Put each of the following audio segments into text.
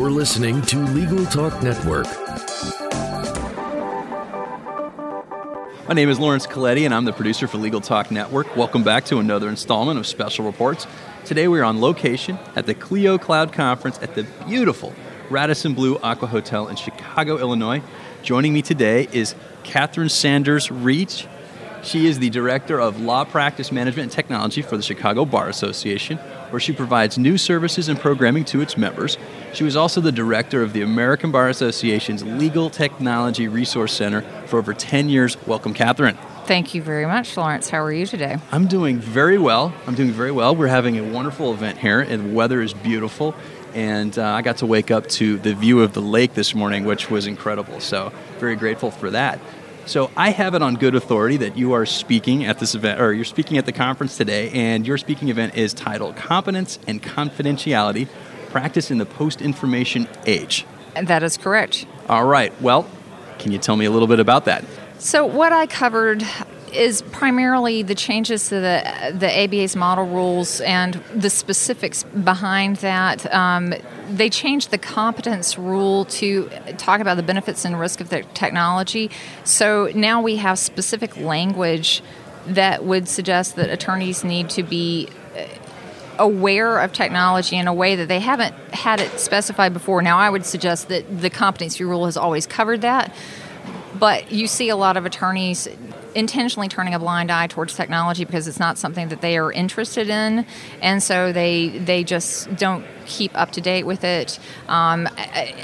You're listening to Legal Talk Network. My name is Lawrence Colletti, and I'm the producer for Legal Talk Network. Welcome back to another installment of Special Reports. Today we are on location at the Clio Cloud Conference at the beautiful Radisson Blu Aqua Hotel in Chicago, Illinois. Joining me today is Catherine Sanders Reach. She is the Director of Law Practice Management and Technology for the Chicago Bar Association, where she provides new services and programming to its members. She was also the Director of the American Bar Association's Legal Technology Resource Center for over 10 years. Welcome, Catherine. Thank you very much, Lawrence. How are you today? I'm doing very well. I'm doing very well. We're having a wonderful event here, and the weather is beautiful. And uh, I got to wake up to the view of the lake this morning, which was incredible. So, very grateful for that. So I have it on good authority that you are speaking at this event, or you're speaking at the conference today, and your speaking event is titled Competence and Confidentiality Practice in the Post Information Age. That is correct. All right. Well, can you tell me a little bit about that? So, what I covered is primarily the changes to the the ABA's model rules and the specifics behind that. Um, they changed the competence rule to talk about the benefits and risk of the technology. So now we have specific language that would suggest that attorneys need to be uh, aware of technology in a way that they haven't had it specified before. Now, I would suggest that the competency rule has always covered that, but you see a lot of attorneys intentionally turning a blind eye towards technology because it's not something that they are interested in, and so they they just don't keep up to date with it. Um,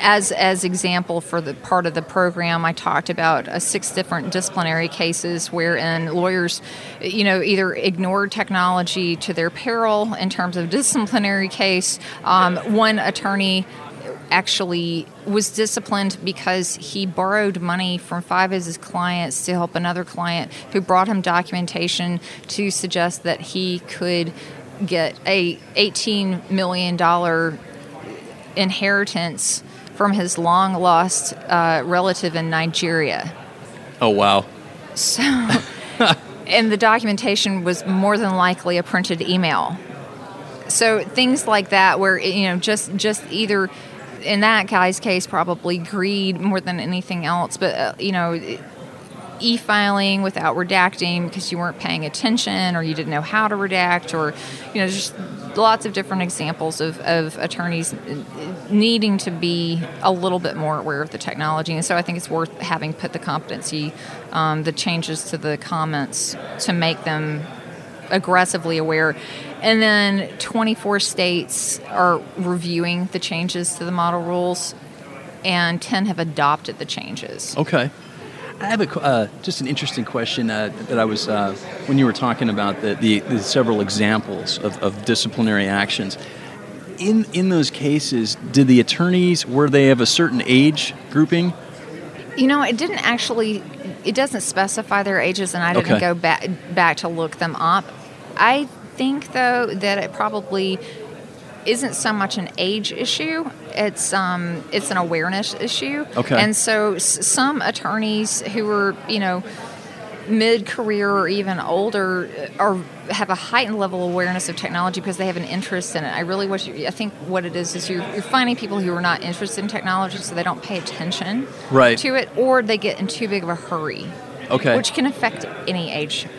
as as example for the part of the program, I talked about uh, six different disciplinary cases wherein lawyers, you know, either ignored technology to their peril in terms of disciplinary case. Um, one attorney actually was disciplined because he borrowed money from five of his clients to help another client who brought him documentation to suggest that he could get a 18 million dollar inheritance from his long lost uh, relative in Nigeria. Oh wow! So, and the documentation was more than likely a printed email. So things like that, where you know, just just either in that guy's case, probably greed more than anything else. But uh, you know, e-filing without redacting because you weren't paying attention or you didn't know how to redact, or you know, just lots of different examples of, of attorneys needing to be a little bit more aware of the technology. And so I think it's worth having put the competency, um, the changes to the comments to make them aggressively aware. And then 24 states are reviewing the changes to the model rules, and 10 have adopted the changes. Okay. I have a, uh, just an interesting question uh, that I was, uh, when you were talking about the, the, the several examples of, of, disciplinary actions. In, in those cases, did the attorneys, were they of a certain age grouping? You know, it didn't actually, it doesn't specify their ages, and I didn't okay. go back, back to look them up. I think, though, that it probably isn't so much an age issue; it's um, it's an awareness issue. Okay. And so, s- some attorneys who are, you know, mid-career or even older are have a heightened level of awareness of technology because they have an interest in it. I really wish. You, I think what it is is you're, you're, finding people who are not interested in technology, so they don't pay attention right. to it, or they get in too big of a hurry. Okay. Which can affect any age.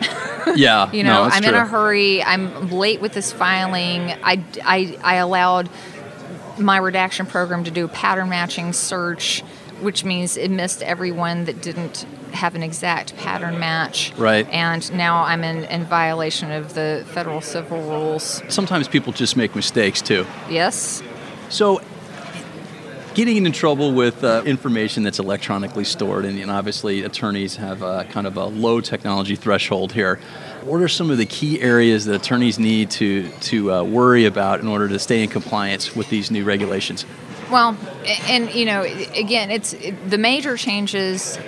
yeah. you know, no, I'm true. in a hurry. I'm late with this filing. I, I, I allowed my redaction program to do a pattern matching search, which means it missed everyone that didn't have an exact pattern match. Right. And now I'm in, in violation of the federal civil rules. Sometimes people just make mistakes too. Yes. So getting into trouble with uh, information that's electronically stored, and, and obviously attorneys have a, kind of a low technology threshold here. What are some of the key areas that attorneys need to to uh, worry about in order to stay in compliance with these new regulations? Well, and you know, again, it's the major changes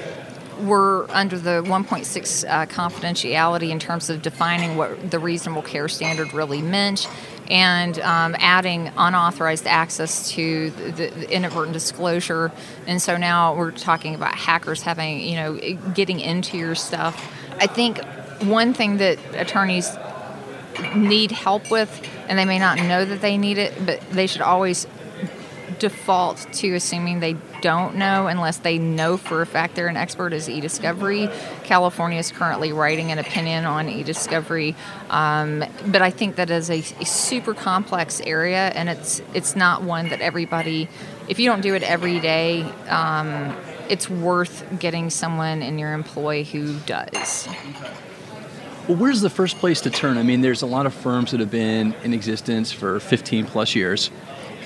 were under the 1.6 uh, confidentiality in terms of defining what the reasonable care standard really meant and um, adding unauthorized access to the, the, inadvertent disclosure. And so now we're talking about hackers having, you know, getting into your stuff. I think one thing that attorneys need help with, and they may not know that they need it, but they should always default to assuming they don't know unless they know for a fact they're an expert is e-discovery. California is currently writing an opinion on e-discovery, um, but I think that is a, a super complex area, and it's it's not one that everybody. If you don't do it every day, um, it's worth getting someone in your employ who does. Well, where's the first place to turn? I mean, there's a lot of firms that have been in existence for 15 plus years,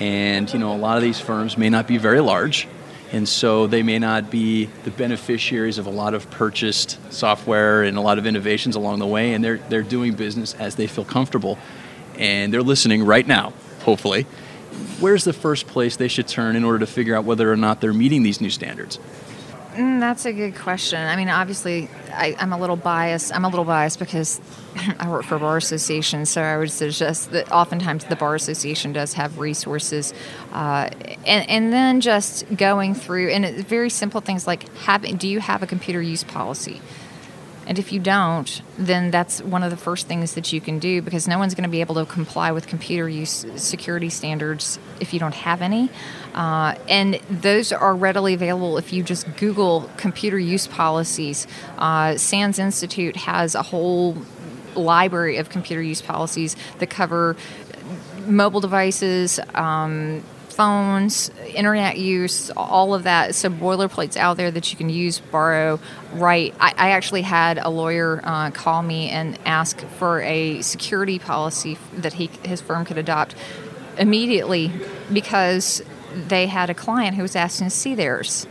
and you know, a lot of these firms may not be very large, and so they may not be the beneficiaries of a lot of purchased software and a lot of innovations along the way, and they're they're doing business as they feel comfortable, and they're listening right now, hopefully. Where's the first place they should turn in order to figure out whether or not they're meeting these new standards? Mm, that's a good question. I mean, obviously, I, am a little biased. I'm a little biased because I work for a bar association, so I would suggest that oftentimes the bar association does have resources, uh, and and then just going through and very simple things like having. Do you have a computer use policy? And if you don't, then that's one of the first things that you can do because no one's going to be able to comply with computer use security standards if you don't have any. Uh, and those are readily available if you just Google computer use policies. Uh, SANS Institute has a whole library of computer use policies that cover mobile devices. Um, phones, internet use, all of that. So boilerplates out there that you can use, borrow, write. I, I actually had a lawyer uh, call me and ask for a security policy that he his firm could adopt immediately because they had a client who was asking to see theirs.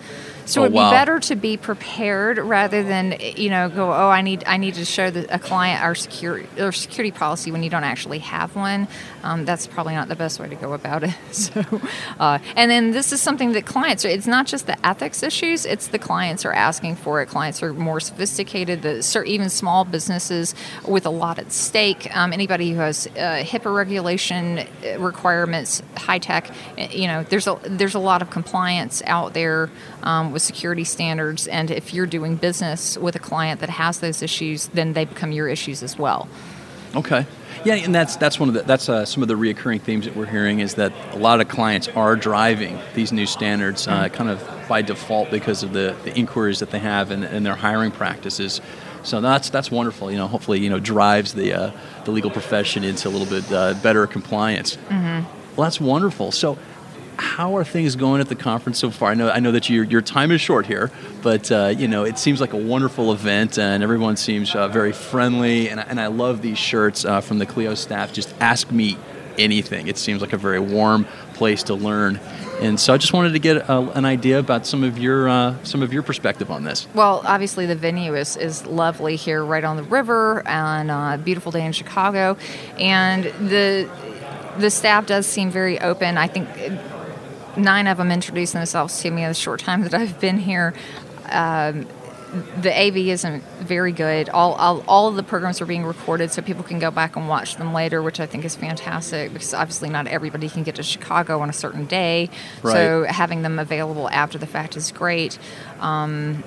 So oh, it'd wow. be better to be prepared rather than you know go oh I need I need to show the, a client our security or security policy when you don't actually have one. Um, that's probably not the best way to go about it. So, uh, and then this is something that clients it's not just the ethics issues; it's the clients are asking for it. Clients are more sophisticated. The even small businesses with a lot at stake. Um, anybody who has uh, HIPAA regulation uh, requirements, HITECH, eh, you know, there's a there's a lot of compliance out there. Um, with security standards. And if you're doing business with a client that has those issues, then they become your issues as well. Okay. Yeah, and that's that's one of the that's uh, some of the reoccurring themes that we're hearing is that a lot of clients are driving these new standards uh, mm-hmm. kind of by default because of the, the inquiries that they have and, and their hiring practices. So that's that's wonderful. You know, hopefully you know drives the uh, the legal profession into a little bit uh, better compliance. Mm-hmm. Well, that's wonderful. So how are things going at the conference so far? I know I know that your your time is short here, but uh, you know it seems like a wonderful event, and everyone seems uh, very friendly. And, and I love these shirts uh, from the Clio staff. Just ask me anything. It seems like a very warm place to learn. And so I just wanted to get an idea about some of your uh, some of your perspective on this. Well, obviously the venue is, is lovely here, right on the river, and a uh, beautiful day in Chicago, and the the staff does seem very open. I think nine of them introduced themselves to me in the short time that I've been here. Um, the AV isn't very good. All, all, all of the programs are being recorded so people can go back and watch them later, which I think is fantastic because obviously not everybody can get to Chicago on a certain day. Right. So having them available after the fact is great. Um,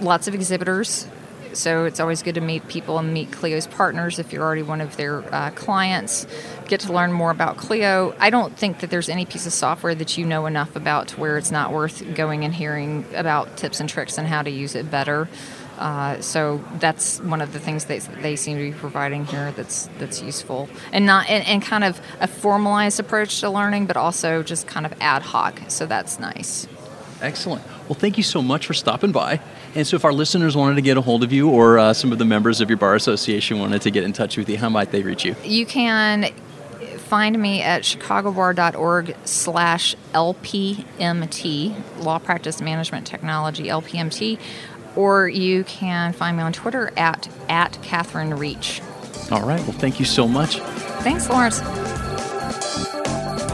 lots of exhibitors so it's always good to meet people and meet Clio's partners if you're already one of their uh, clients. Get to learn more about Clio. I don't think that there's any piece of software that you know enough about to where it's not worth going and hearing about tips and tricks and how to use it better. Uh, so that's one of the things that they seem to be providing here that's that's useful and not and, and, kind of a formalized approach to learning, but also just kind of ad hoc. So that's nice. Excellent. Well, thank you so much for stopping by. And so, if our listeners wanted to get a hold of you, or uh, some of the members of your bar association wanted to get in touch with you, how might they reach you? You can find me at chicagobar.org slash LPMT, Law Practice Management Technology, LPMT, or you can find me on Twitter at, at Catherine Reach. All right. Well, thank you so much. Thanks, Lawrence.